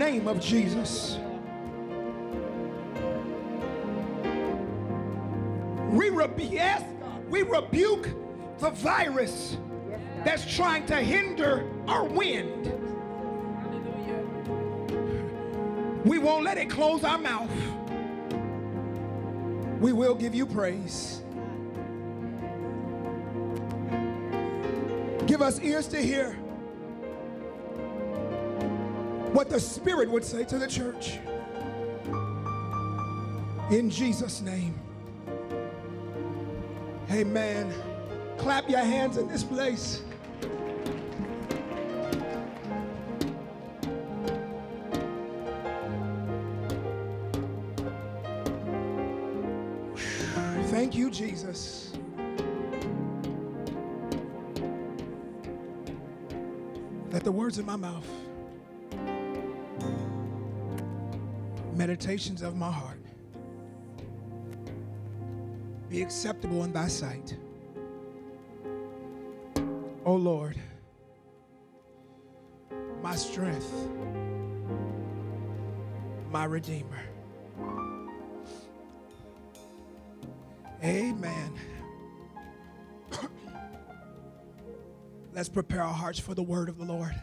name of Jesus. We rebuke, yes, we rebuke the virus that's trying to hinder our wind. We won't let it close our mouth. We will give you praise. Give us ears to hear what the Spirit would say to the church. In Jesus' name. Amen. Clap your hands in this place. Thank you, Jesus. Let the words in my mouth, meditations of my heart, be acceptable in thy sight. O Lord, my strength, my Redeemer. Amen. Let's prepare our hearts for the word of the Lord.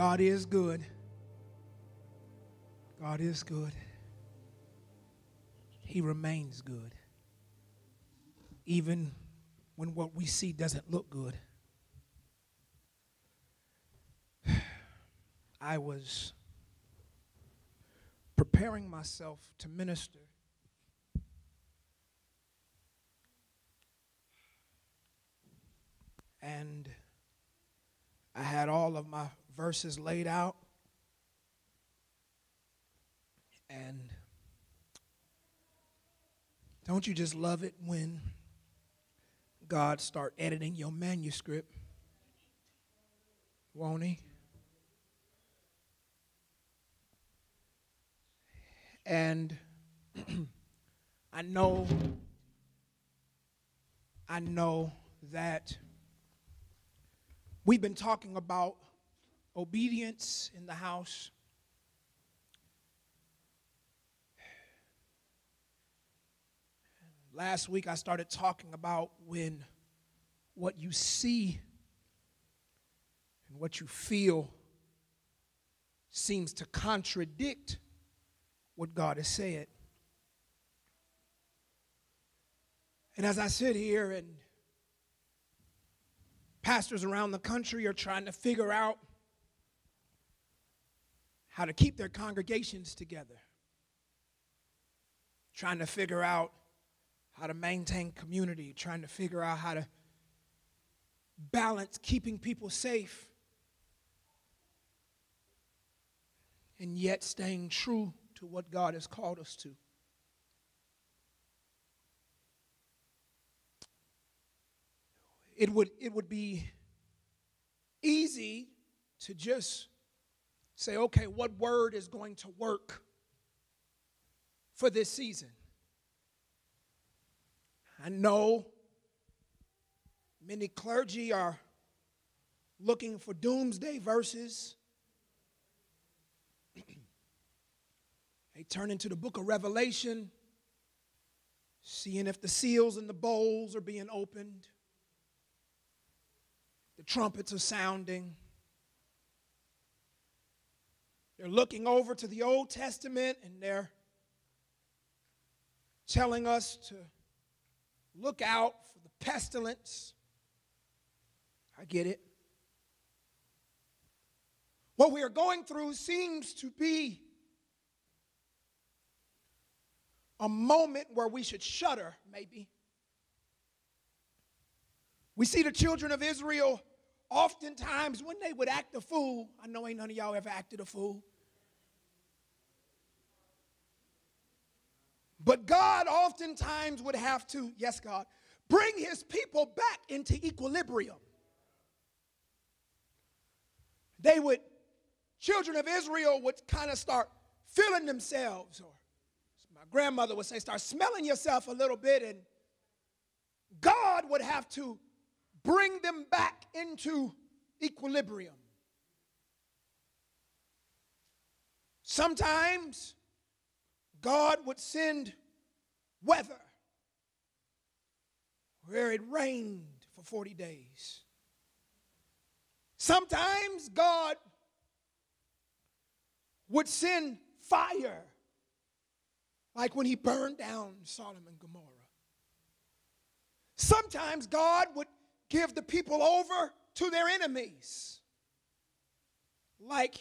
God is good. God is good. He remains good. Even when what we see doesn't look good. I was preparing myself to minister. And I had all of my verses laid out. And don't you just love it when God start editing your manuscript? Won't he? And I know, I know that we've been talking about obedience in the house. Last week I started talking about when what you see and what you feel seems to contradict what God has said. And as I sit here and pastors around the country are trying to figure out how to keep their congregations together, trying to figure out how to maintain community, trying to figure out how to balance keeping people safe and yet staying true to what God has called us to. It would, it would be easy to just say, okay, what word is going to work for this season? I know many clergy are looking for doomsday verses They turn into the book of Revelation, seeing if the seals and the bowls are being opened, the trumpets are sounding. They're looking over to the Old Testament and they're telling us to look out for the pestilence. I get it. What we are going through seems to be a moment where we should shudder, maybe. We see the children of Israel oftentimes when they would act a fool. I know ain't none of y'all ever acted a fool. But God oftentimes would have to, yes, God, bring his people back into equilibrium. They would, children of Israel would kind of start feeling themselves, or my grandmother would say, start smelling yourself a little bit, and God would have to bring them back into equilibrium. Sometimes God would send weather where it rained for 40 days. Sometimes God would send fire, like when he burned down Sodom and Gomorrah. Sometimes God would give the people over to their enemies, like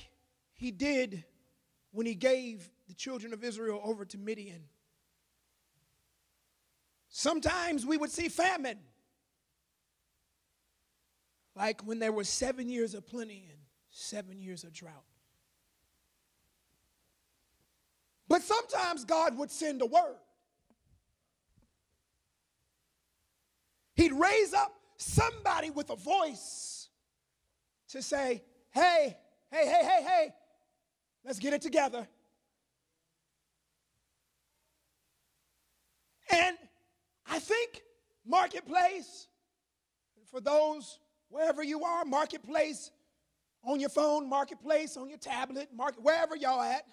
he did when he gave the children of Israel over to Midian. Sometimes we would see famine, like when there were seven years of plenty and seven years of drought. But sometimes God would send a word. He'd raise up somebody with a voice to say, hey, hey, hey, hey, hey, let's get it together. And I think Marketplace, for those wherever you are, Marketplace on your phone, Marketplace on your tablet, market, wherever y'all at.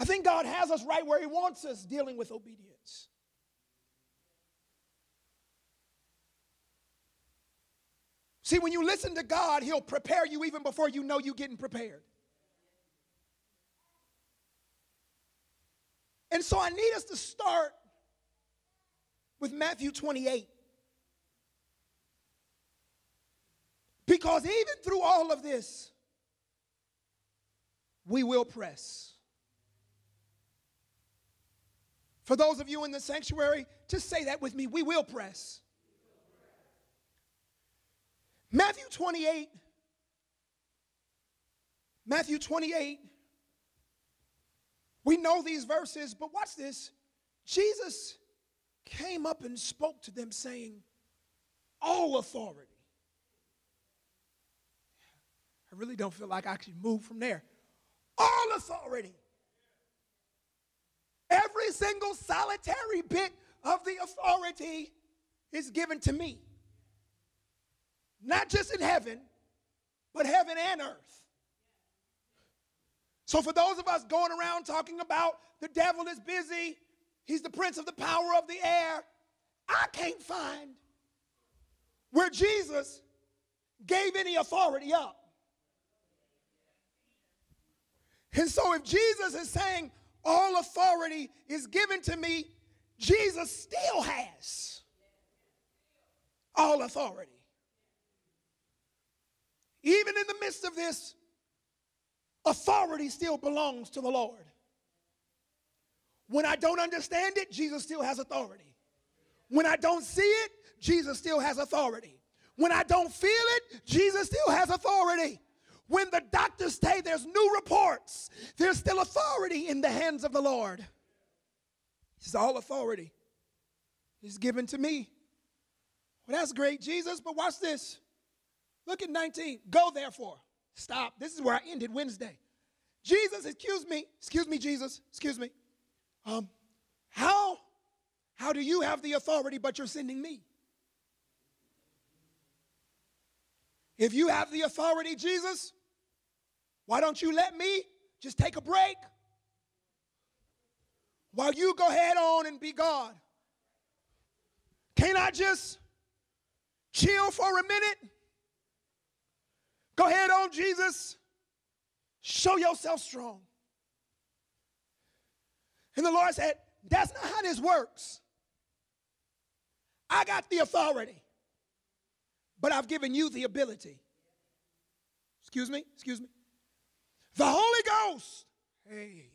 I think God has us right where He wants us dealing with obedience. See, when you listen to God, He'll prepare you even before you know you're getting prepared. And so I need us to start with Matthew 28. Because even through all of this, we will press. For those of you in the sanctuary, just say that with me we will press. Matthew 28, Matthew 28, we know these verses, but watch this. Jesus came up and spoke to them, saying, All authority. I really don't feel like I can move from there. All authority. Every single solitary bit of the authority is given to me not just in heaven, but heaven and earth. So, for those of us going around talking about the devil is busy, he's the prince of the power of the air, I can't find where Jesus gave any authority up. And so, if Jesus is saying, All authority is given to me, Jesus still has all authority. Even in the midst of this, authority still belongs to the Lord. When I don't understand it, Jesus still has authority. When I don't see it, Jesus still has authority. When I don't feel it, Jesus still has authority. When the doctors say there's new reports, there's still authority in the hands of the Lord. It's all authority is given to me. Well, that's great, Jesus, but watch this. Look at 19. Go therefore. Stop. This is where I ended Wednesday. Jesus, excuse me, excuse me, Jesus, excuse me. Um, how, how do you have the authority, but you're sending me? If you have the authority, Jesus, why don't you let me just take a break while you go head on and be God? Can't I just chill for a minute? Go ahead on, Jesus. Show yourself strong. And the Lord said, That's not how this works. I got the authority, but I've given you the ability. Excuse me, excuse me. The Holy Ghost, hey,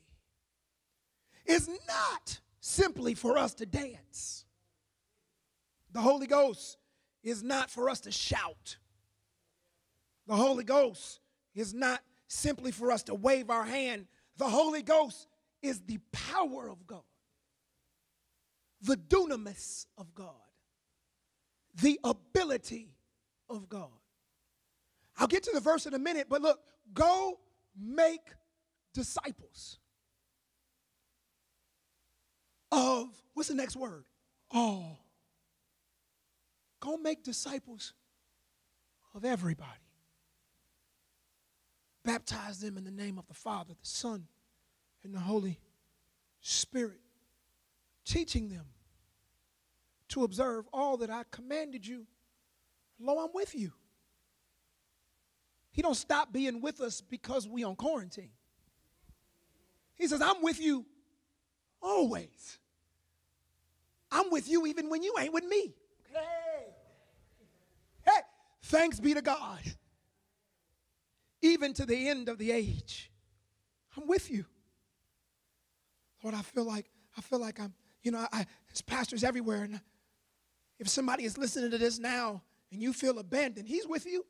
is not simply for us to dance. The Holy Ghost is not for us to shout. The Holy Ghost is not simply for us to wave our hand. The Holy Ghost is the power of God, the dunamis of God, the ability of God. I'll get to the verse in a minute, but look, go make disciples of, what's the next word? All. Go make disciples of everybody. Baptize them in the name of the Father, the Son, and the Holy Spirit, teaching them to observe all that I commanded you. Lo, I'm with you. He don't stop being with us because we on quarantine. He says, I'm with you always. I'm with you even when you ain't with me. Hey. Hey, thanks be to God. Even to the end of the age. I'm with you. Lord, I feel like I feel like I'm, you know, I, there's pastors everywhere, and if somebody is listening to this now and you feel abandoned, He's with you.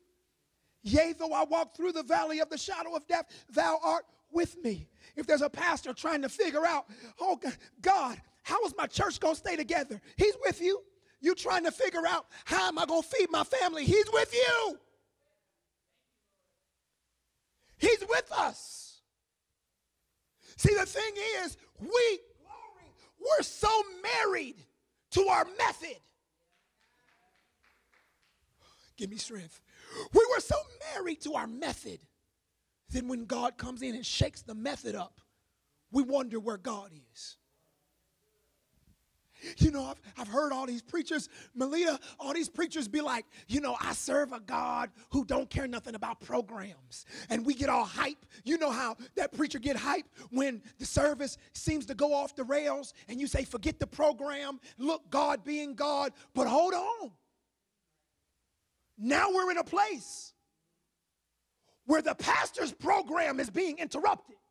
Yea, though I walk through the valley of the shadow of death, Thou art with me. If there's a pastor trying to figure out, oh God, how is my church gonna stay together? He's with you. You trying to figure out how am I gonna feed my family? He's with you. He's with us. See, the thing is, we we're so married to our method. Give me strength. We were so married to our method. Then when God comes in and shakes the method up, we wonder where God is. You know, I've, I've heard all these preachers, Melita, all these preachers be like, you know, I serve a God who don't care nothing about programs. And we get all hype. You know how that preacher get hype when the service seems to go off the rails and you say, forget the program, look, God being God. But hold on. Now we're in a place where the pastor's program is being interrupted.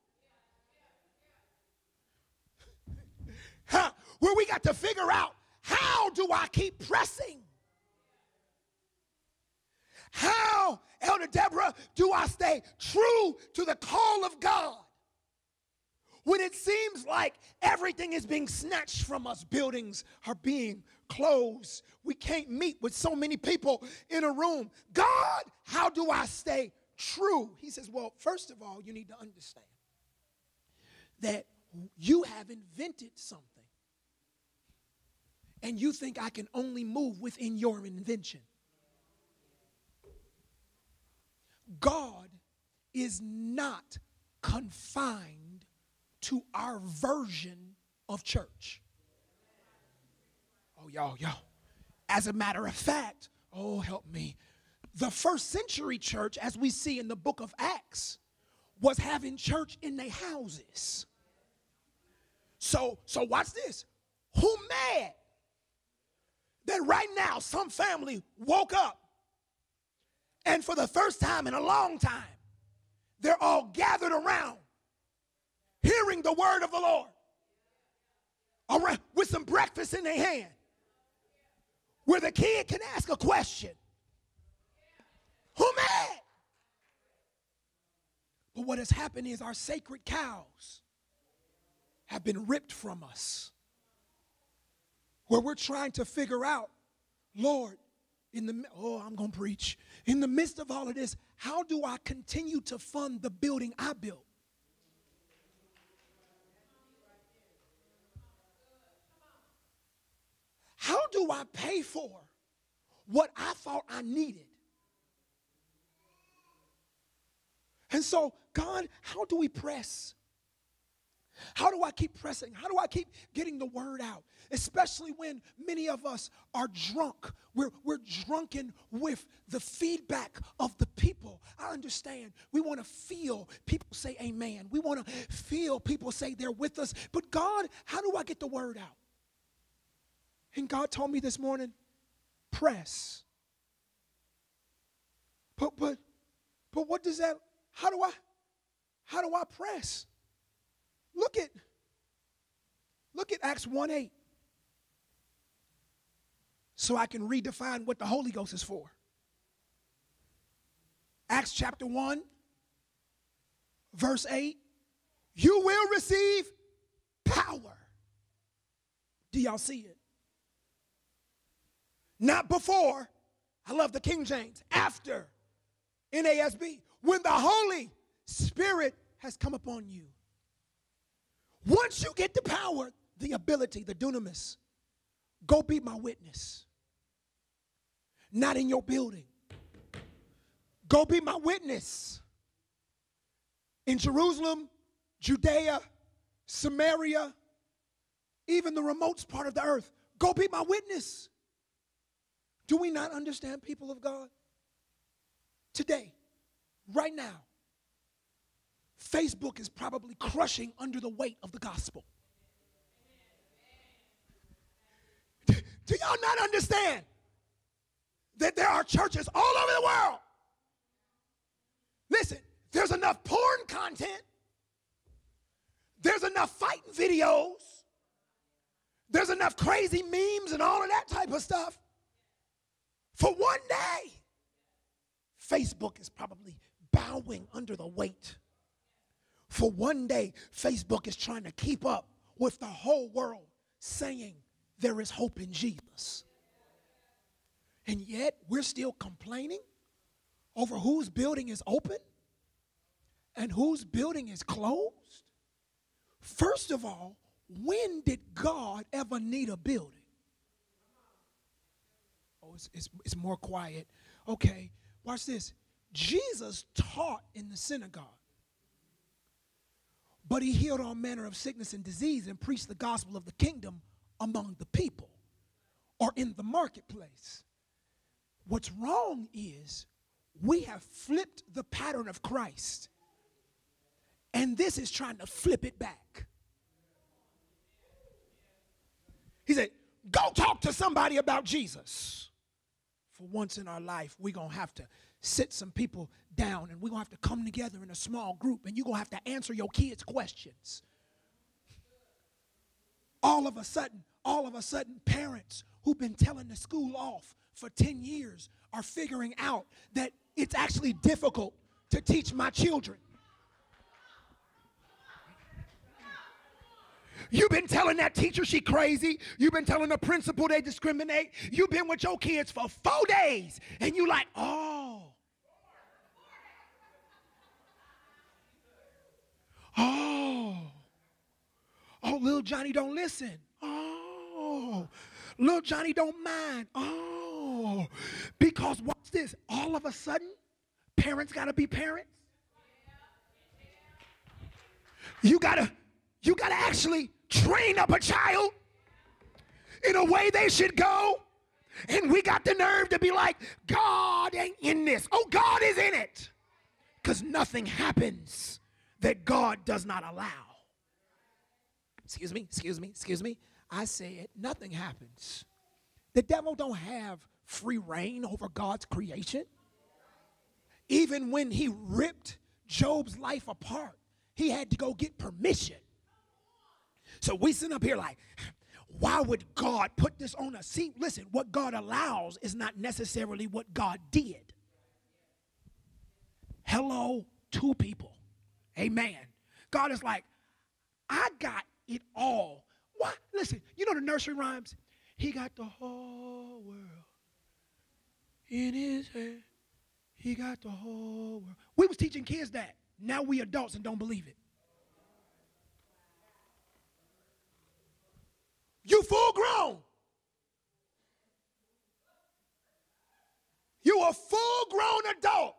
Huh? Where we got to figure out how do I keep pressing? How, Elder Deborah, do I stay true to the call of God? When it seems like everything is being snatched from us, buildings are being closed, we can't meet with so many people in a room. God, how do I stay true? He says, Well, first of all, you need to understand that you have invented something and you think I can only move within your invention. God is not confined to our version of church. Oh, y'all, y'all. As a matter of fact, oh, help me. The first century church, as we see in the book of Acts, was having church in their houses. So, so watch this. Who mad that right now some family woke up and for the first time in a long time, they're all gathered around hearing the word of the Lord around, with some breakfast in their hand where the kid can ask a question. Who mad? But what has happened is our sacred cows have been ripped from us where we're trying to figure out, Lord, in the oh, I'm gonna preach. In the midst of all of this, how do I continue to fund the building I built? How do I pay for what I thought I needed? And so, God, how do we press? How do I keep pressing? How do I keep getting the word out? Especially when many of us are drunk. We're, we're drunken with the feedback of the people. I understand. We want to feel people say amen. We want to feel people say they're with us. But God, how do I get the word out? And God told me this morning, press. But but but what does that how do I how do I press? Look at Look at Acts 1 8. So I can redefine what the Holy Ghost is for. Acts chapter 1, verse 8. You will receive power. Do y'all see it? Not before. I love the King James. After. NASB. When the Holy Spirit has come upon you. Once you get the power, the ability, the dunamis, go be my witness. Not in your building. Go be my witness. In Jerusalem, Judea, Samaria, even the remote part of the earth. Go be my witness. Do we not understand, people of God? Today, right now, Facebook is probably crushing under the weight of the gospel. Do y'all not understand that there are churches all over the world? Listen, there's enough porn content, there's enough fighting videos, there's enough crazy memes and all of that type of stuff. For one day, Facebook is probably bowing under the weight. For one day, Facebook is trying to keep up with the whole world saying there is hope in Jesus. And yet, we're still complaining over whose building is open and whose building is closed. First of all, when did God ever need a building? Oh, it's, it's, it's more quiet. Okay, watch this. Jesus taught in the synagogue, but he healed all manner of sickness and disease and preached the gospel of the kingdom among the people or in the marketplace. What's wrong is we have flipped the pattern of Christ, and this is trying to flip it back. He said, Go talk to somebody about Jesus. For once in our life, we're going to have to sit some people down and we're going to have to come together in a small group and you're going to have to answer your kids' questions. All of a sudden, all of a sudden, parents who've been telling the school off for 10 years are figuring out that it's actually difficult to teach my children. You've been telling that teacher she crazy. You've been telling the principal they discriminate. You've been with your kids for four days, and you like, oh. Oh. Oh, little Johnny don't listen. Oh. Little Johnny don't mind. Oh. Because watch this. All of a sudden, parents got to be parents. You got to you got to actually train up a child in a way they should go. And we got the nerve to be like, God ain't in this. Oh, God is in it. Because nothing happens that God does not allow. Excuse me, excuse me, excuse me. I said nothing happens. The devil don't have free reign over God's creation. Even when he ripped Job's life apart, he had to go get permission. So we sit up here like, why would God put this on us? See, listen, what God allows is not necessarily what God did. Hello, two people. Amen. God is like, I got it all. What? Listen, you know the nursery rhymes? He got the whole world in his hand. He got the whole world. We was teaching kids that. Now we adults and don't believe it. You full grown. You a full grown adult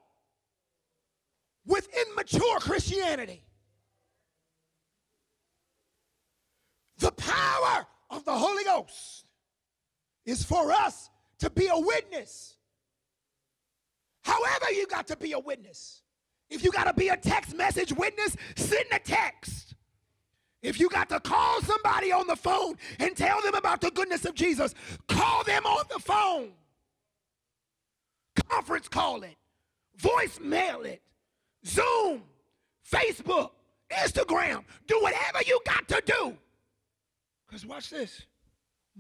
with immature Christianity. The power of the Holy Ghost is for us to be a witness. However, you got to be a witness. If you got to be a text message witness, send a text. If you got to call somebody on the phone and tell them about the goodness of Jesus, call them on the phone. Conference call it, voicemail it, Zoom, Facebook, Instagram. Do whatever you got to do. Because watch this.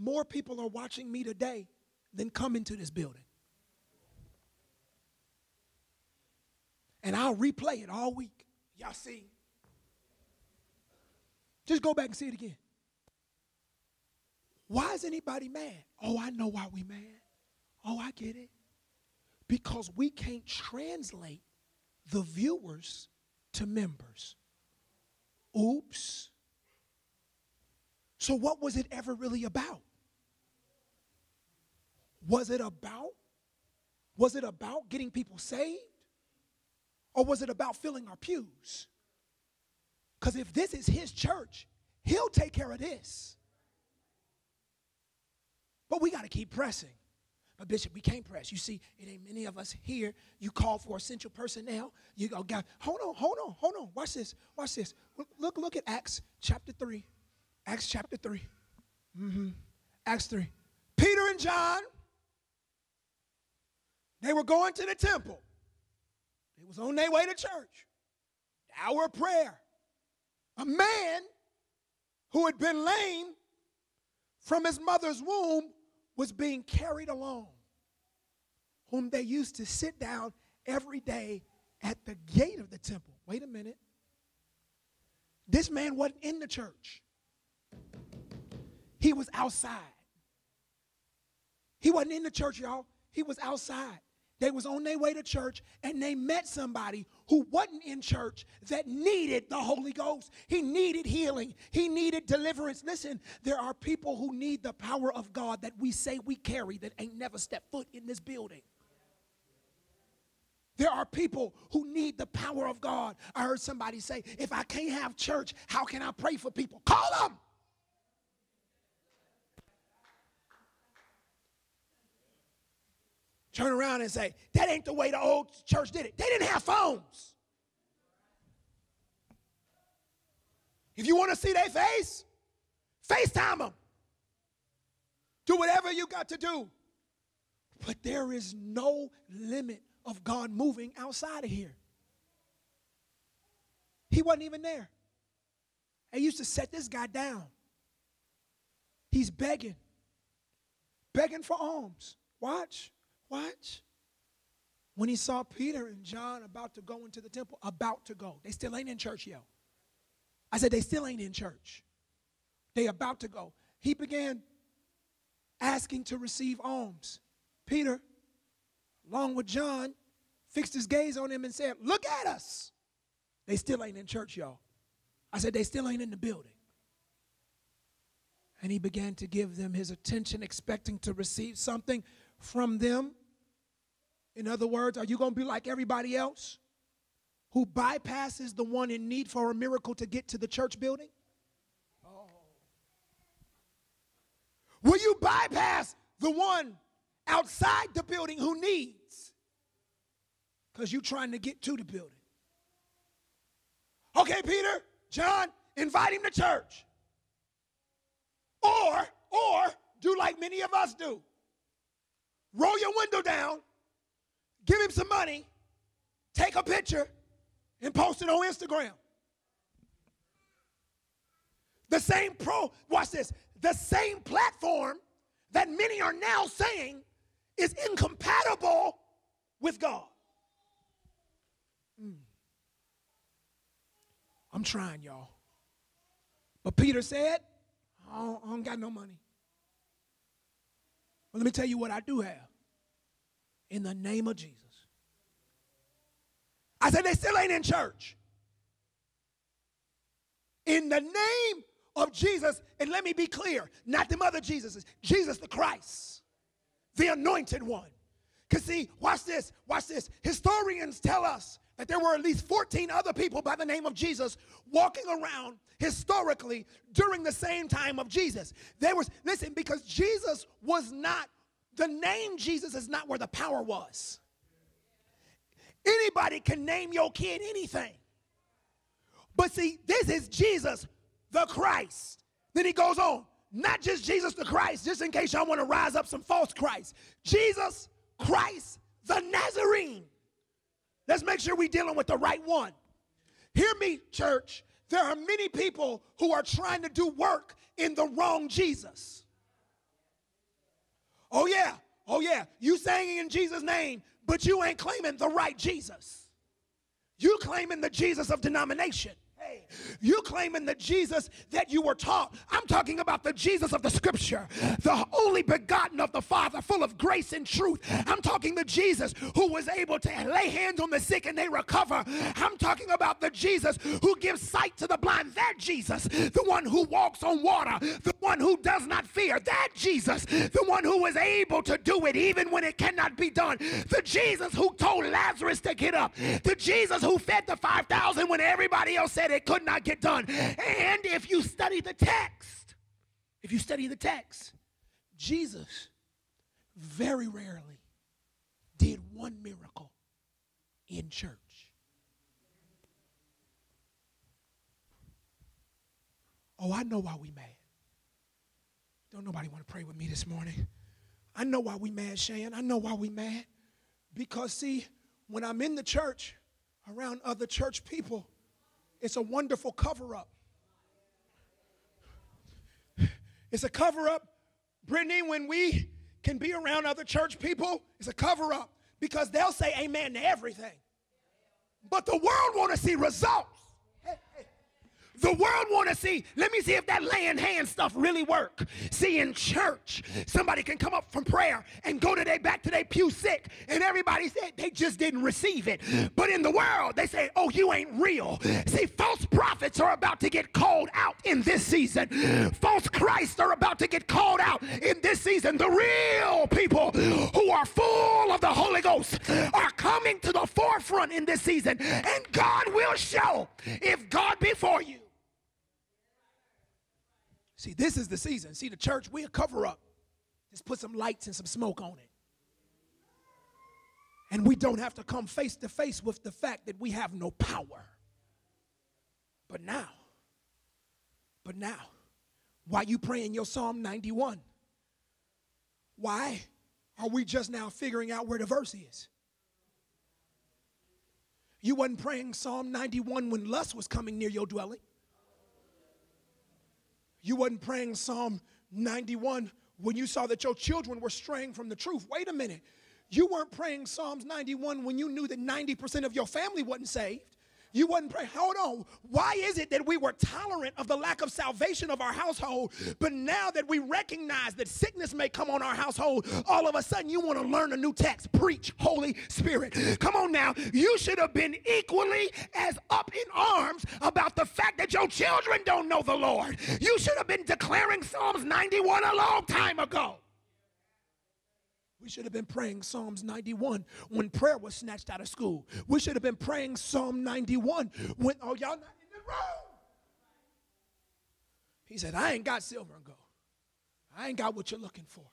More people are watching me today than come into this building. And I'll replay it all week. Y'all see? Just go back and see it again. Why is anybody mad? Oh, I know why we mad. Oh, I get it. Because we can't translate the viewers to members. Oops. So, what was it ever really about? Was it about? Was it about getting people saved? Or was it about filling our pews? Because if this is his church, he'll take care of this. But we got to keep pressing. But Bishop, we can't press. You see, it ain't many of us here. You call for essential personnel. You go, God, hold on, hold on, hold on. Watch this. Watch this. Look, look at Acts chapter 3. Acts chapter 3. Mm-hmm. Acts 3. Peter and John, they were going to the temple. They was on their way to church. The hour of prayer. A man who had been lame from his mother's womb was being carried along, whom they used to sit down every day at the gate of the temple. Wait a minute. This man wasn't in the church, he was outside. He wasn't in the church, y'all. He was outside. They was on their way to church and they met somebody who wasn't in church that needed the Holy Ghost. He needed healing. He needed deliverance. Listen, there are people who need the power of God that we say we carry that ain't never stepped foot in this building. There are people who need the power of God. I heard somebody say, if I can't have church, how can I pray for people? Call them. Turn around and say, that ain't the way the old church did it. They didn't have phones. If you want to see their face, FaceTime them. Do whatever you got to do. But there is no limit of God moving outside of here. He wasn't even there. They used to set this guy down. He's begging, begging for alms. Watch. Watch. When he saw Peter and John about to go into the temple, about to go. They still ain't in church yet. I said, they still ain't in church. They about to go. He began asking to receive alms. Peter, along with John, fixed his gaze on him and said, Look at us. They still ain't in church, y'all. I said, They still ain't in the building. And he began to give them his attention, expecting to receive something from them. In other words, are you going to be like everybody else who bypasses the one in need for a miracle to get to the church building? Oh. Will you bypass the one outside the building who needs because you're trying to get to the building? Okay, Peter, John, invite him to church. Or, or do like many of us do. Roll your window down give him some money, take a picture, and post it on Instagram. The same pro, watch this, the same platform that many are now saying is incompatible with God. Mm. I'm trying, y'all. But Peter said, I don't, I don't got no money. Let me tell you what I do have in the name of Jesus. I said, they still ain't in church. In the name of Jesus, and let me be clear, not the mother Jesus's, Jesus the Christ, the anointed one. Because see, watch this, watch this. Historians tell us that there were at least 14 other people by the name of Jesus walking around historically during the same time of Jesus. There was, listen, because Jesus was not the name Jesus is not where the power was. Anybody can name your kid anything. But see, this is Jesus the Christ. Then he goes on, not just Jesus the Christ, just in case y'all want to rise up some false Christ. Jesus Christ the Nazarene. Let's make sure we're dealing with the right one. Hear me, church. There are many people who are trying to do work in the wrong Jesus. Oh, yeah. Oh, yeah. You saying in Jesus' name, but you ain't claiming the right Jesus. You claiming the Jesus of denomination. You claiming the Jesus that you were taught. I'm talking about the Jesus of the scripture, the only begotten of the Father, full of grace and truth. I'm talking the Jesus who was able to lay hands on the sick and they recover. I'm talking about the Jesus who gives sight to the blind. That Jesus, the one who walks on water, the one who does not fear. That Jesus, the one who was able to do it even when it cannot be done. The Jesus who told Lazarus to get up. The Jesus who fed the 5,000 when everybody else said it could not get done. And if you study the text, if you study the text, Jesus very rarely did one miracle in church. Oh, I know why we mad. Don't nobody want to pray with me this morning. I know why we mad, Shan. I know why we mad. Because see, when I'm in the church around other church people, it's a wonderful cover up. It's a cover up, Brittany, when we can be around other church people, it's a cover up because they'll say amen to everything. But the world want to see results. The world want to see, let me see if that laying hand stuff really work. See, in church, somebody can come up from prayer and go to their back to their pew sick, and everybody said they just didn't receive it. But in the world, they say, oh, you ain't real. See, false prophets are about to get called out in this season. False Christs are about to get called out in this season. The real people who are full of the Holy Ghost are coming to the forefront in this season. And God will show if God be for you. See, this is the season. See, the church, we'll cover up. Just put some lights and some smoke on it. And we don't have to come face to face with the fact that we have no power. But now, but now, why you praying your Psalm 91? Why are we just now figuring out where the verse is? You wasn't praying Psalm 91 when lust was coming near your dwelling. You wasn't praying Psalm 91 when you saw that your children were straying from the truth. Wait a minute. You weren't praying Psalms 91 when you knew that 90% of your family wasn't saved. You wouldn't praying. Hold on. Why is it that we were tolerant of the lack of salvation of our household, but now that we recognize that sickness may come on our household, all of a sudden you want to learn a new text? Preach, Holy Spirit. Come on now. You should have been equally as up in arms about the fact that your children don't know the Lord. You should have been declaring Psalms 91 a long time ago. We should have been praying Psalms 91 when prayer was snatched out of school. We should have been praying Psalm 91 when, oh, y'all not in the room. He said, I ain't got silver and gold. I ain't got what you're looking for.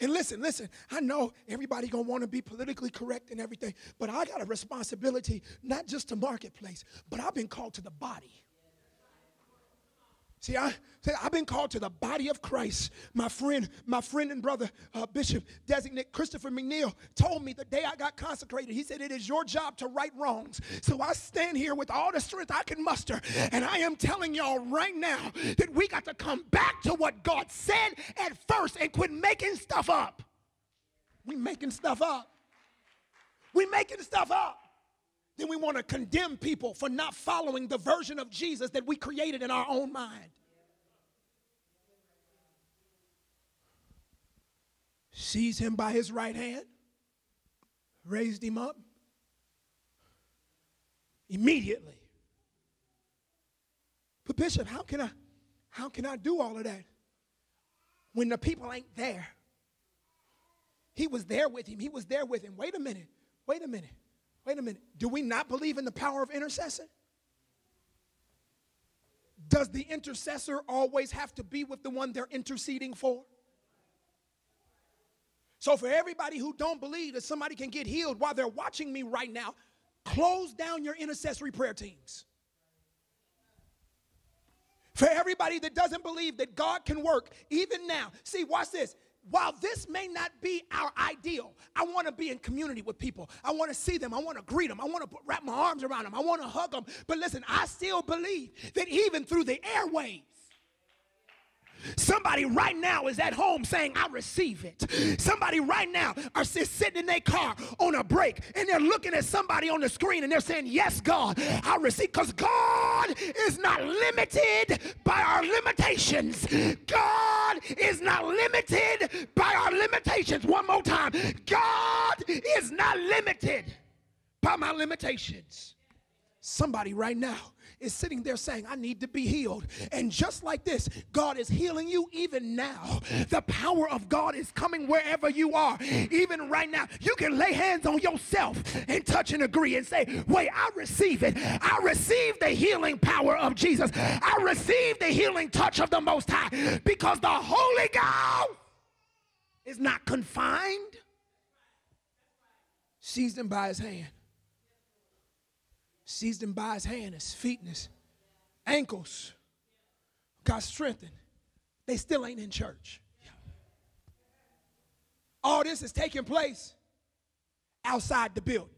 And listen, listen, I know everybody gonna want to be politically correct and everything, but I got a responsibility not just to marketplace, but I've been called to the body. See, I, said I've been called to the body of Christ. My friend, my friend and brother, uh, Bishop designate Christopher McNeil, told me the day I got consecrated, he said, It is your job to right wrongs. So I stand here with all the strength I can muster, and I am telling y'all right now that we got to come back to what God said at first and quit making stuff up. We making stuff up. We making stuff up then we want to condemn people for not following the version of Jesus that we created in our own mind. Seized him by his right hand, raised him up immediately. But Bishop, how can I how can I do all of that when the people ain't there? He was there with him. He was there with him. Wait a minute. Wait a minute. Wait a minute. Do we not believe in the power of intercession? Does the intercessor always have to be with the one they're interceding for? So for everybody who don't believe that somebody can get healed while they're watching me right now, close down your intercessory prayer teams. For everybody that doesn't believe that God can work even now. See, watch this while this may not be our ideal, I want to be in community with people. I want to see them. I want to greet them. I want to wrap my arms around them. I want to hug them. But listen, I still believe that even through the airways, Somebody right now is at home saying, I receive it. Somebody right now are sitting in their car on a break and they're looking at somebody on the screen and they're saying, Yes, God, I receive. Because God is not limited by our limitations. God is not limited by our limitations. One more time. God is not limited by my limitations. Somebody right now is sitting there saying, I need to be healed. And just like this, God is healing you even now. The power of God is coming wherever you are, even right now. You can lay hands on yourself and touch and agree and say, Wait, I receive it. I receive the healing power of Jesus. I receive the healing touch of the Most High because the Holy Ghost is not confined, seized him by his hand seized him by his hand, his feet and his ankles got strengthened. They still ain't in church. All this is taking place outside the building.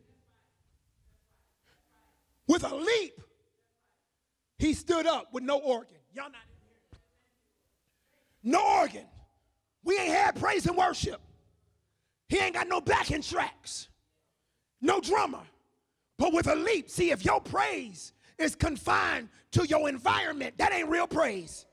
With a leap, he stood up with no organ. Y'all not No organ. We ain't had praise and worship. He ain't got no backing tracks. No drummer but with a leap. See, if your praise is confined to your environment, that ain't real praise.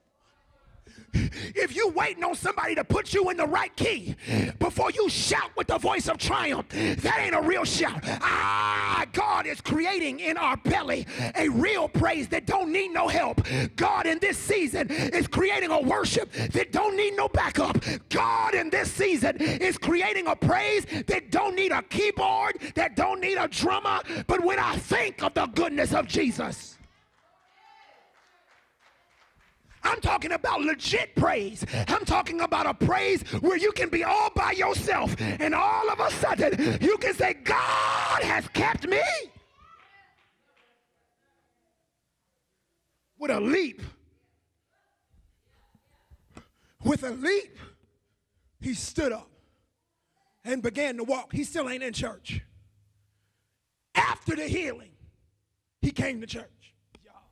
If you waiting on somebody to put you in the right key before you shout with the voice of triumph, that ain't a real shout. Ah, God is creating in our belly a real praise that don't need no help. God in this season is creating a worship that don't need no backup. God in this season is creating a praise that don't need a keyboard, that don't need a drummer. But when I think of the goodness of Jesus, I'm talking about legit praise. I'm talking about a praise where you can be all by yourself and all of a sudden you can say, God has kept me. With a leap, with a leap, he stood up and began to walk. He still ain't in church. After the healing, he came to church. Y'all.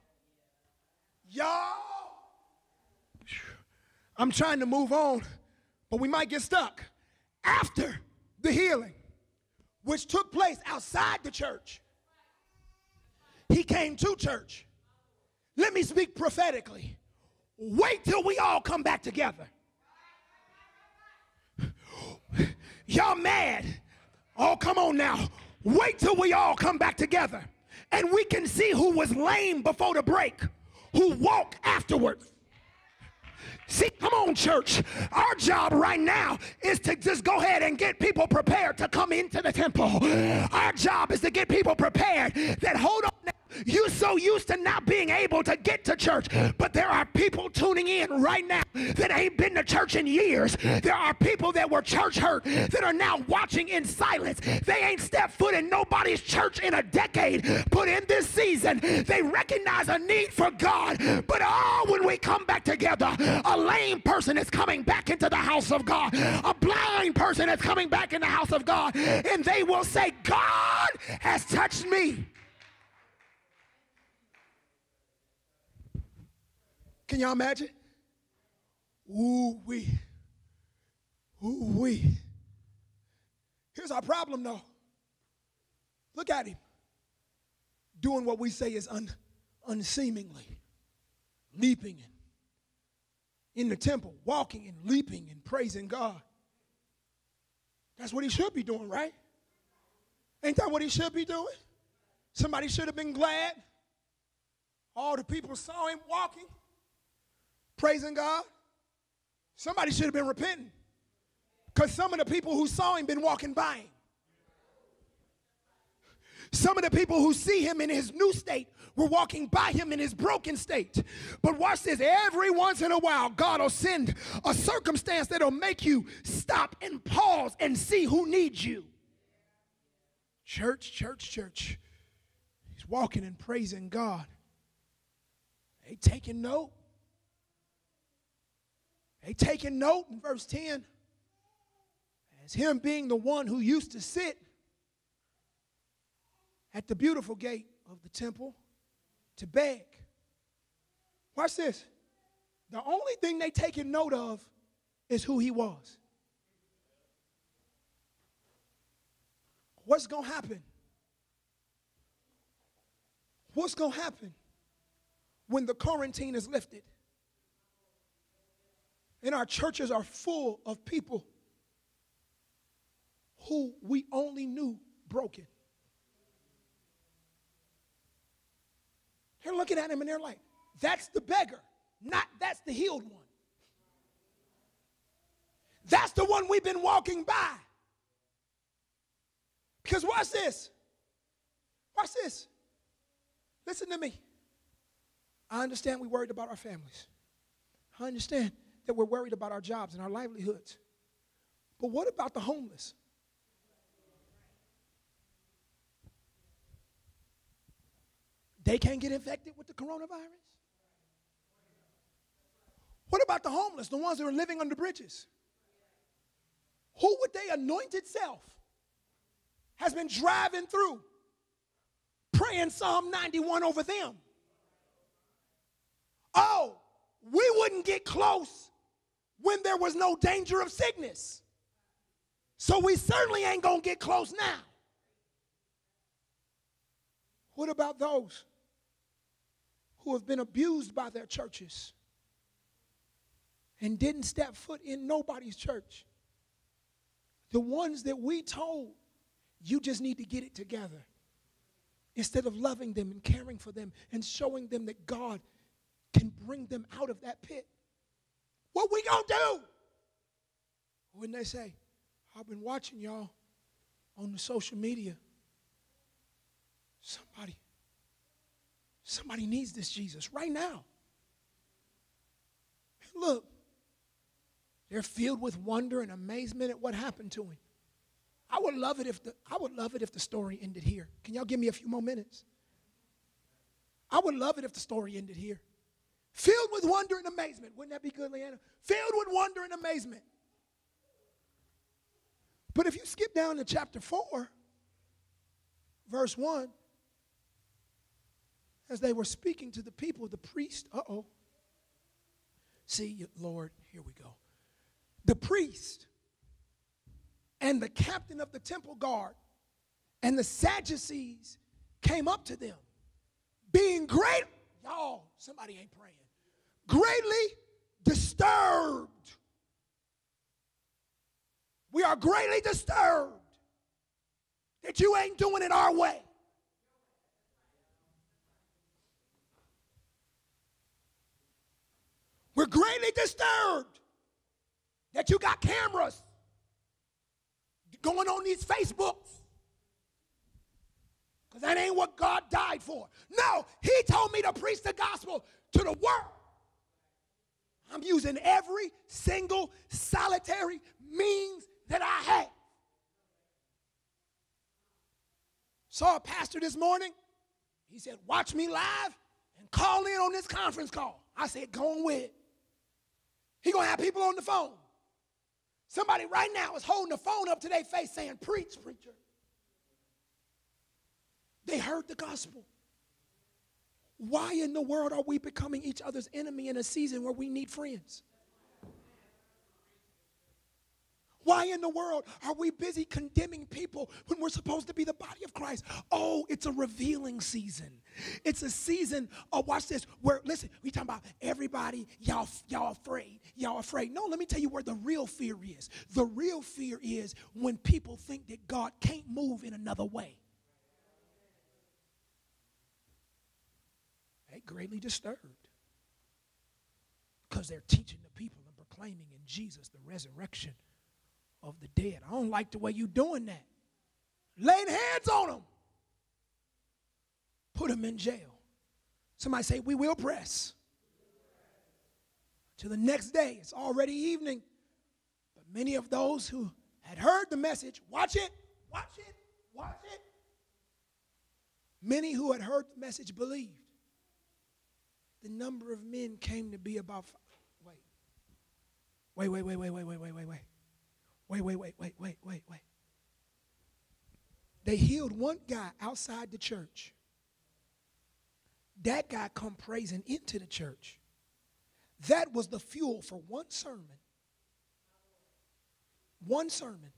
Y'all. I'm trying to move on, but we might get stuck. After the healing, which took place outside the church, he came to church. Let me speak prophetically. Wait till we all come back together. Y'all mad? Oh, come on now. Wait till we all come back together and we can see who was lame before the break, who walked afterwards. See, come on, church. Our job right now is to just go ahead and get people prepared to come into the temple. Our job is to get people prepared that hold on. You're so used to not being able to get to church, but there are people tuning in right now that ain't been to church in years. There are people that were church hurt that are now watching in silence. They ain't stepped foot in nobody's church in a decade, but in this season, they recognize a need for God. But oh, when we come back together, a lame person is coming back into the house of God, a blind person is coming back in the house of God, and they will say, God has touched me. Can y'all imagine? Ooh, we. Ooh, we. Here's our problem, though. Look at him. Doing what we say is un, unseemingly. Leaping in the temple, walking and leaping and praising God. That's what he should be doing, right? Ain't that what he should be doing? Somebody should have been glad. All the people saw him walking praising God. Somebody should have been repenting. Because some of the people who saw him been walking by him. Some of the people who see him in his new state were walking by him in his broken state. But watch this every once in a while, God will send a circumstance that'll make you stop and pause and see who needs you. Church, church, church. He's walking and praising God. They taking note. They taking note in verse 10 as him being the one who used to sit at the beautiful gate of the temple to beg. Watch this. the only thing they taking note of is who he was. What's going to happen? What's going to happen when the quarantine is lifted? And our churches are full of people who we only knew broken. They're looking at him and they're like, that's the beggar, not that's the healed one. That's the one we've been walking by. Because watch this. Watch this. Listen to me. I understand we're worried about our families. I understand that we're worried about our jobs and our livelihoods. But what about the homeless? They can't get infected with the coronavirus? What about the homeless, the ones that are living under bridges? Who would they anointed self has been driving through praying Psalm 91 over them? Oh, we wouldn't get close when there was no danger of sickness. So we certainly ain't going to get close now. What about those who have been abused by their churches and didn't step foot in nobody's church. The ones that we told, you just need to get it together. Instead of loving them and caring for them and showing them that God can bring them out of that pit. What we gonna do? When they say, I've been watching y'all on the social media. Somebody Somebody needs this Jesus right now. Look, they're filled with wonder and amazement at what happened to him. I would love it if the I would love it if the story ended here. Can y'all give me a few more minutes? I would love it if the story ended here. Filled with wonder and amazement. Wouldn't that be good, Leanna? Filled with wonder and amazement. But if you skip down to chapter 4, verse 1, as they were speaking to the people, the priest, uh oh. See, Lord, here we go. The priest and the captain of the temple guard and the Sadducees came up to them, being great, y'all, somebody ain't praying, greatly disturbed. We are greatly disturbed that you ain't doing it our way. We're greatly disturbed that you got cameras going on these Facebooks. Because that ain't what God died for. No, He told me to preach the gospel to the world. I'm using every single solitary means that I have. Saw a pastor this morning. He said, Watch me live and call in on this conference call. I said, Go on with it. He gonna have people on the phone. Somebody right now is holding the phone up to their face saying, Preach, preacher. They heard the gospel. Why in the world are we becoming each other's enemy in a season where we need friends? Why in the world are we busy condemning people when we're supposed to be the body of Christ? Oh, it's a revealing season. It's a season of watch this, where listen, we talking about everybody, y'all, y'all afraid, y'all afraid. No, let me tell you where the real fear is. The real fear is when people think that God can't move in another way. They greatly disturbed because they're teaching the people and proclaiming in Jesus the resurrection of the dead. I don't like the way you're doing that. Laying hands on them. Put them in jail. Somebody say, we will press. To the next day, it's already evening. But many of those who had heard the message, watch it, watch it, watch it. Many who had heard the message believed. The number of men came to be about. Wait. Wait, wait, wait, wait, wait, wait, wait, wait, wait. Wait, wait, wait, wait, wait, wait, wait. They healed one guy outside the church. That guy come praising into the church. That was the fuel for one sermon. One sermon.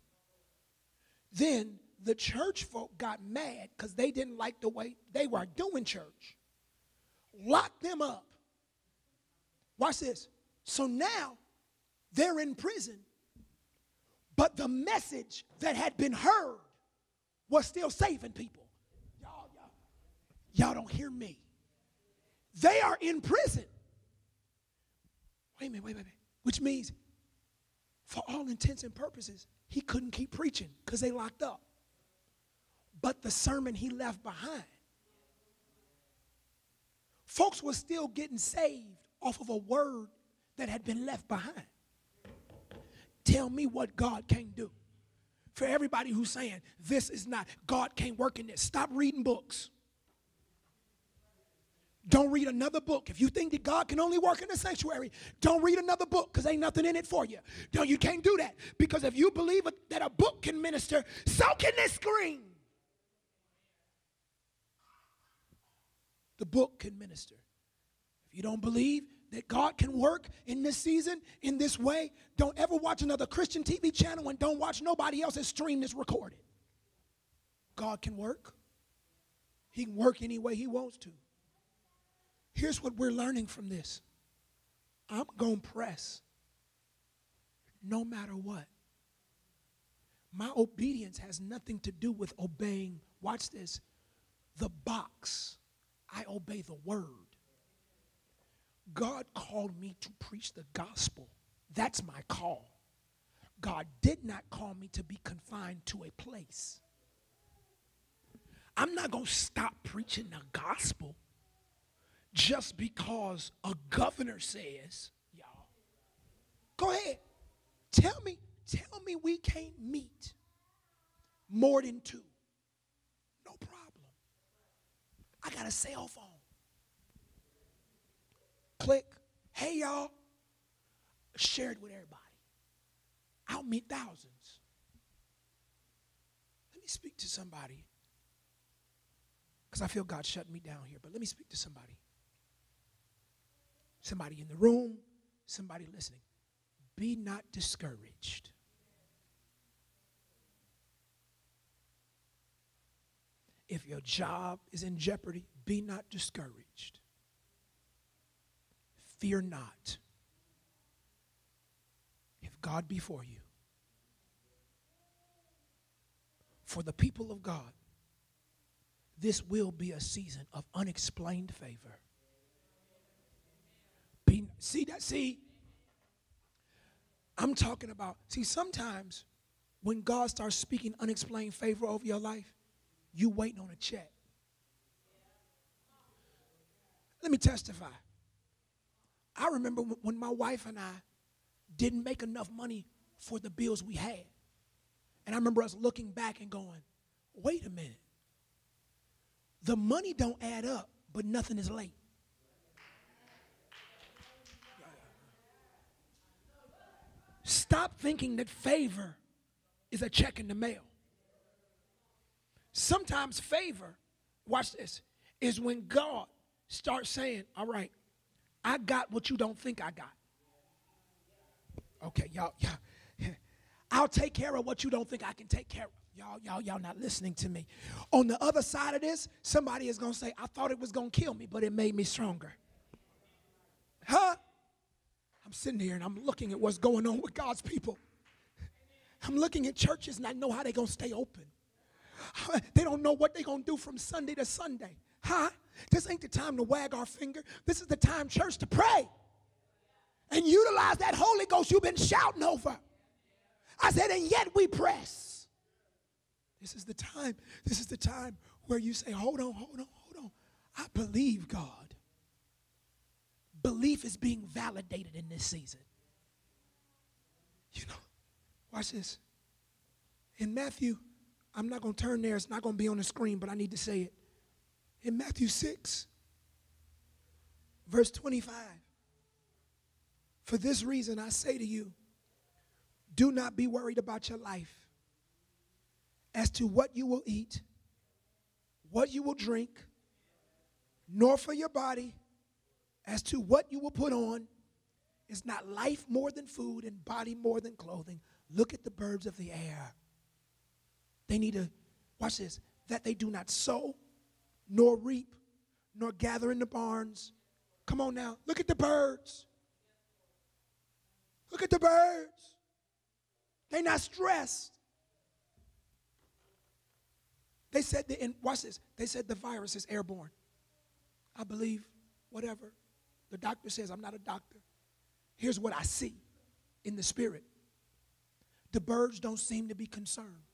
Then the church folk got mad because they didn't like the way they were doing church. Locked them up. Watch this. So now they're in prison, but the message that had been heard was still saving people. Y'all, y'all, y'all don't hear me. They are in prison. Wait a minute, wait a minute. Which means, for all intents and purposes, he couldn't keep preaching because they locked up. But the sermon he left behind, folks were still getting saved off of a word that had been left behind. Tell me what God can't do. For everybody who's saying this is not, God can't work in this, stop reading books. Don't read another book. If you think that God can only work in the sanctuary, don't read another book because ain't nothing in it for you. No, you can't do that. Because if you believe that a book can minister, so can this screen. The book can minister. If you don't believe that God can work in this season, in this way, don't ever watch another Christian TV channel and don't watch nobody else's stream that's recorded. God can work. He can work any way He wants to. Here's what we're learning from this I'm going to press no matter what. My obedience has nothing to do with obeying, watch this, the box. I obey the word. God called me to preach the gospel. That's my call. God did not call me to be confined to a place. I'm not going to stop preaching the gospel just because a governor says, y'all. Go ahead. Tell me, tell me we can't meet more than two. No problem. I got a cell phone. Click. Hey, y'all. Share it with everybody. I'll meet thousands. Let me speak to somebody. Because I feel God shutting me down here, but let me speak to somebody somebody in the room, somebody listening. Be not discouraged. If your job is in jeopardy, be not discouraged. Fear not. If God be for you, for the people of God, this will be a season of unexplained favor. Be, see that? See? I'm talking about, see, sometimes when God starts speaking unexplained favor over your life, you waiting on a check. Let me testify. I remember when my wife and I didn't make enough money for the bills we had. And I remember us looking back and going, wait a minute. The money don't add up, but nothing is late. Stop thinking that favor is a check in the mail. Sometimes favor, watch this, is when God starts saying, All right, I got what you don't think I got. Okay, y'all, y'all. I'll take care of what you don't think I can take care of. Y'all, y'all, y'all not listening to me. On the other side of this, somebody is gonna say, I thought it was gonna kill me, but it made me stronger. Huh? I'm sitting here and I'm looking at what's going on with God's people. I'm looking at churches and I know how they're to stay open. They don't know what they're going to do from Sunday to Sunday. Huh? This ain't the time to wag our finger. This is the time, church, to pray and utilize that Holy Ghost you've been shouting over. I said, and yet we press. This is the time. This is the time where you say, hold on, hold on, hold on. I believe God belief is being validated in this season. You know, watch this. In Matthew, I'm not going to turn there, it's not going to be on the screen, but I need to say it. In Matthew 6, verse 25, for this reason I say to you, do not be worried about your life as to what you will eat, what you will drink, nor for your body as to what you will put on. Is not life more than food and body more than clothing? Look at the birds of the air. They need to, watch this, that they do not sow, nor reap, nor gather in the barns. Come on now, look at the birds. Look at the birds. They're not stressed. They said, the, and watch this, they said the virus is airborne. I believe, whatever. The doctor says, I'm not a doctor. Here's what I see in the spirit the birds don't seem to be concerned.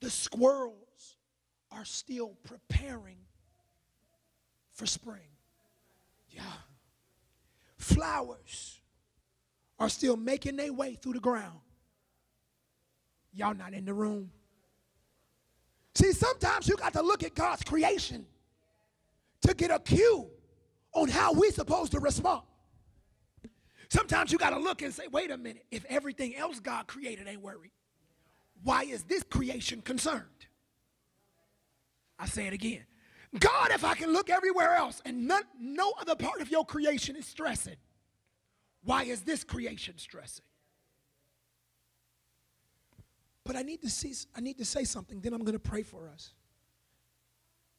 The squirrels are still preparing for spring. Yeah. Flowers are still making their way through the ground. Y'all not in the room. See, sometimes you got to look at God's creation to get a cue on how we're supposed to respond. Sometimes you got to look and say, wait a minute, if everything else God created ain't worried, why is this creation concerned? I say it again. God, if I can look everywhere else and none, no other part of your creation is stressing, why is this creation stressing? But I need to see, I need to say something, then I'm going to pray for us.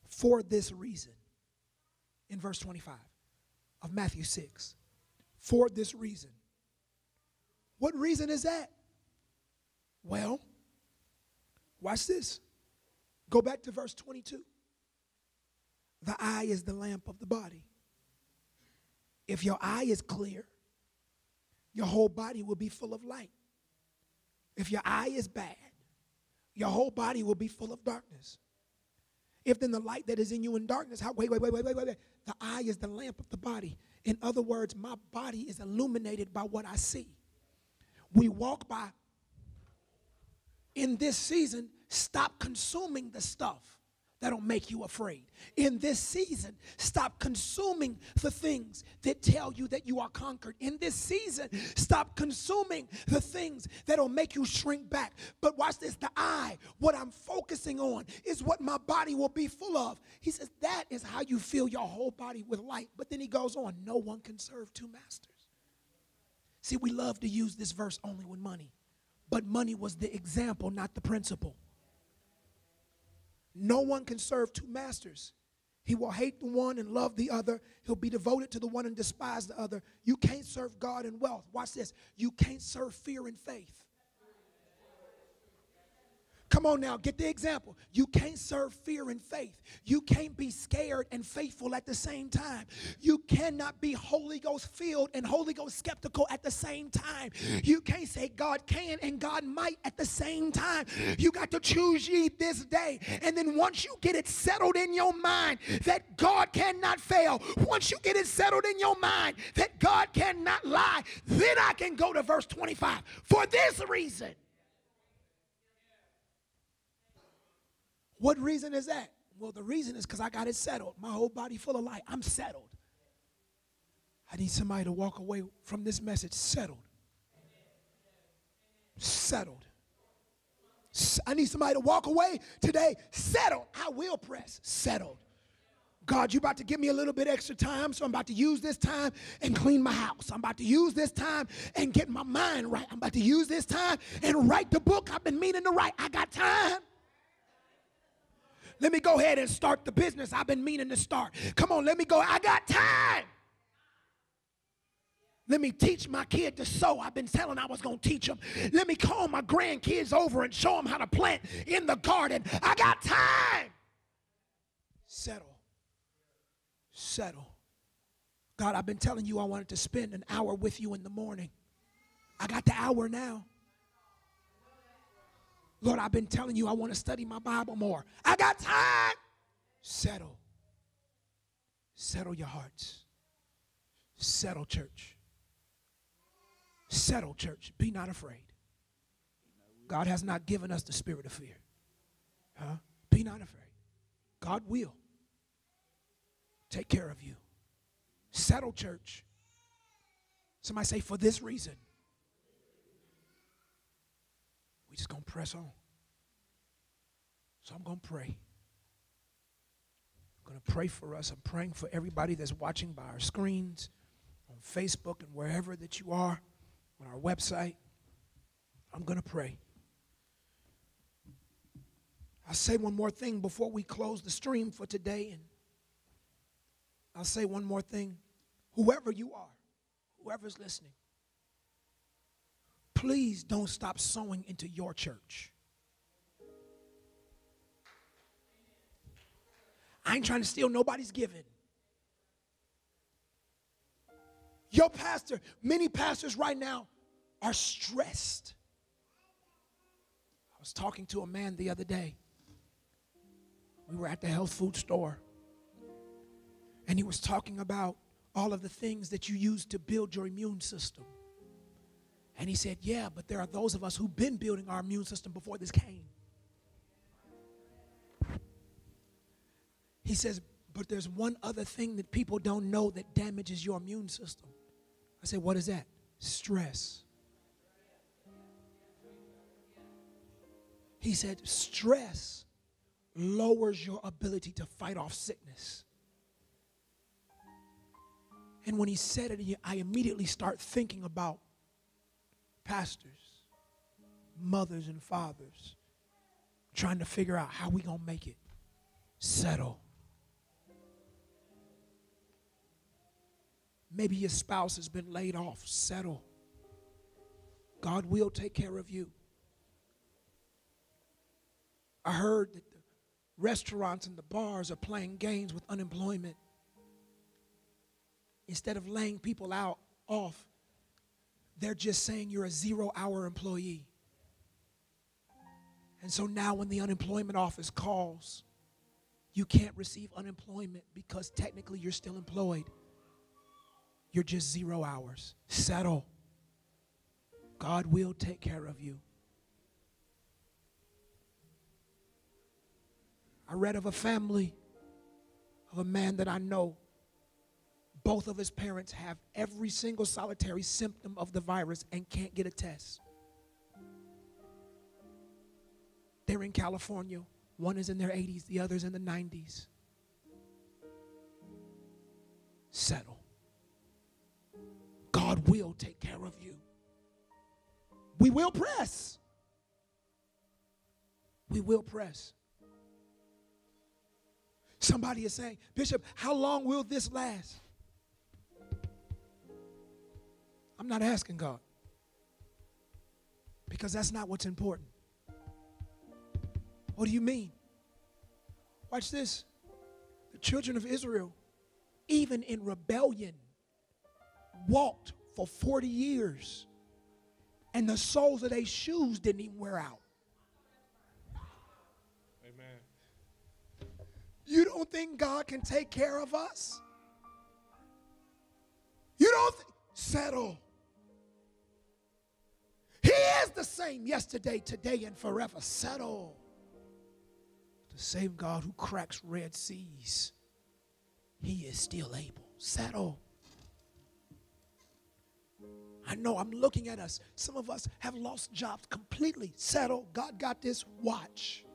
For this reason, in verse 25 of Matthew 6. For this reason. What reason is that? Well, watch this. Go back to verse 22. The eye is the lamp of the body. If your eye is clear, your whole body will be full of light. If your eye is bad, your whole body will be full of darkness. If then the light that is in you in darkness, how, wait, wait, wait, wait, wait, wait, wait. The eye is the lamp of the body. In other words, my body is illuminated by what I see. We walk by. In this season, stop consuming the stuff that'll make you afraid. In this season, stop consuming the things that tell you that you are conquered. In this season, stop consuming the things that'll make you shrink back. But watch this the eye, what I'm focusing on is what my body will be full of. He says that is how you fill your whole body with light. But then he goes on no one can serve two masters. See, we love to use this verse only with money, but money was the example, not the principle. No one can serve two masters. He will hate the one and love the other. He'll be devoted to the one and despise the other. You can't serve God and wealth. Watch this. You can't serve fear and faith. Come on now, get the example. You can't serve fear and faith. You can't be scared and faithful at the same time. You cannot be Holy Ghost filled and Holy Ghost skeptical at the same time. You can't say God can and God might at the same time. You got to choose ye this day. And then once you get it settled in your mind that God cannot fail, once you get it settled in your mind that God cannot lie, then I can go to verse 25. For this reason. What reason is that? Well, the reason is because I got it settled. My whole body full of light. I'm settled. I need somebody to walk away from this message settled. Settled. I need somebody to walk away today settled. I will press settled. God, you about to give me a little bit extra time, so I'm about to use this time and clean my house. I'm about to use this time and get my mind right. I'm about to use this time and write the book I've been meaning to write. I got time. Let me go ahead and start the business I've been meaning to start. Come on, let me go. I got time. Let me teach my kid to sow. I've been telling I was going to teach them. Let me call my grandkids over and show them how to plant in the garden. I got time. Settle. Settle. God, I've been telling you I wanted to spend an hour with you in the morning. I got the hour now. Lord, I've been telling you I want to study my Bible more. I got time. Settle. Settle your hearts. Settle, church. Settle, church. Be not afraid. God has not given us the spirit of fear. Huh? Be not afraid. God will take care of you. Settle, church. Somebody say, for this reason. we just going to press on. So I'm going to pray. I'm going to pray for us. I'm praying for everybody that's watching by our screens, on Facebook, and wherever that you are, on our website. I'm going to pray. I'll say one more thing before we close the stream for today, and I'll say one more thing. Whoever you are, whoever's listening, please don't stop sowing into your church. I ain't trying to steal nobody's giving. Your pastor, many pastors right now are stressed. I was talking to a man the other day. We were at the health food store. And he was talking about all of the things that you use to build your immune system. And he said, Yeah, but there are those of us who've been building our immune system before this came. He says, But there's one other thing that people don't know that damages your immune system. I said, What is that? Stress. He said, Stress lowers your ability to fight off sickness. And when he said it, I immediately start thinking about pastors, mothers, and fathers trying to figure out how we gonna make it settle. Maybe your spouse has been laid off. Settle. God will take care of you. I heard that the restaurants and the bars are playing games with unemployment. Instead of laying people out off, they're just saying you're a zero hour employee. And so now, when the unemployment office calls, you can't receive unemployment because technically you're still employed. You're just zero hours. Settle. God will take care of you. I read of a family of a man that I know. Both of his parents have every single solitary symptom of the virus and can't get a test. They're in California. One is in their 80s, the other's in the 90s. Settle. God will take care of you. We will press. We will press. Somebody is saying, Bishop, how long will this last? I'm not asking God because that's not what's important. What do you mean? Watch this. The children of Israel, even in rebellion, walked for 40 years, and the soles of their shoes didn't even wear out. Amen. You don't think God can take care of us? You don't th- settle. Is the same yesterday, today, and forever. Settle. The same God who cracks red seas, He is still able. Settle. I know I'm looking at us. Some of us have lost jobs completely. Settle. God got this. Watch.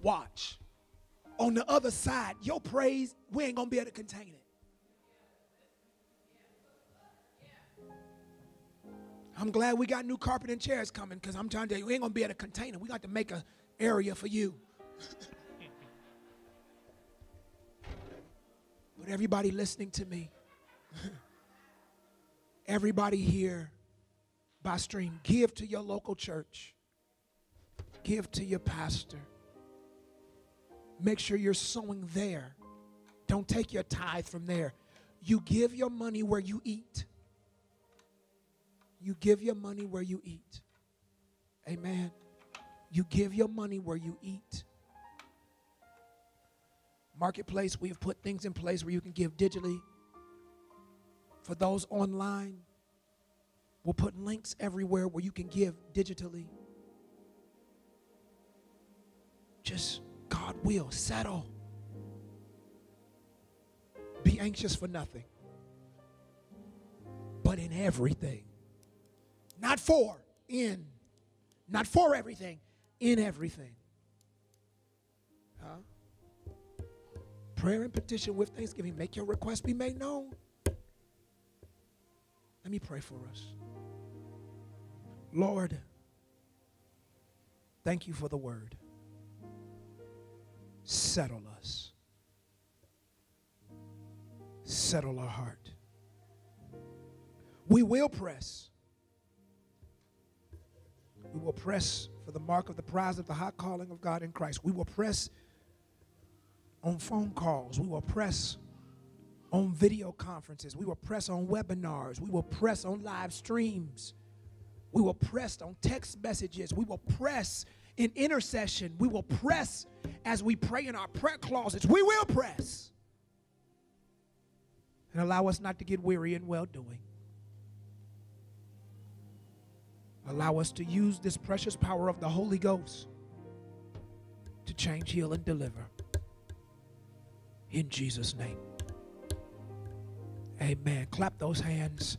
Watch on the other side, your praise, we ain't gonna be able to contain it. I'm glad we got new carpet and chairs coming because I'm trying to tell you, we ain't gonna be at a container. We got to make an area for you. but everybody listening to me, everybody here by stream, give to your local church, give to your pastor make sure you're sowing there. Don't take your tithe from there. You give your money where you eat. You give your money where you eat. Amen. You give your money where you eat. Marketplace, we've put things in place where you can give digitally. For those online, we'll put links everywhere where you can give digitally. Just God will settle. Be anxious for nothing, but in everything. Not for, in. Not for everything, in everything. Huh? prayer and petition with thanksgiving. Make your request be made known. Let me pray for us. Lord, thank you for the word. Settle us, settle our heart. We will press. We will press for the mark of the prize of the high calling of God in Christ. We will press on phone calls. We will press on video conferences. We will press on webinars. We will press on live streams. We will press on text messages. We will press in intercession. We will press as we pray in our prayer closets. We will press. And allow us not to get weary in well doing. Allow us to use this precious power of the Holy Ghost to change, heal, and deliver. In Jesus' name. Amen. Clap those hands.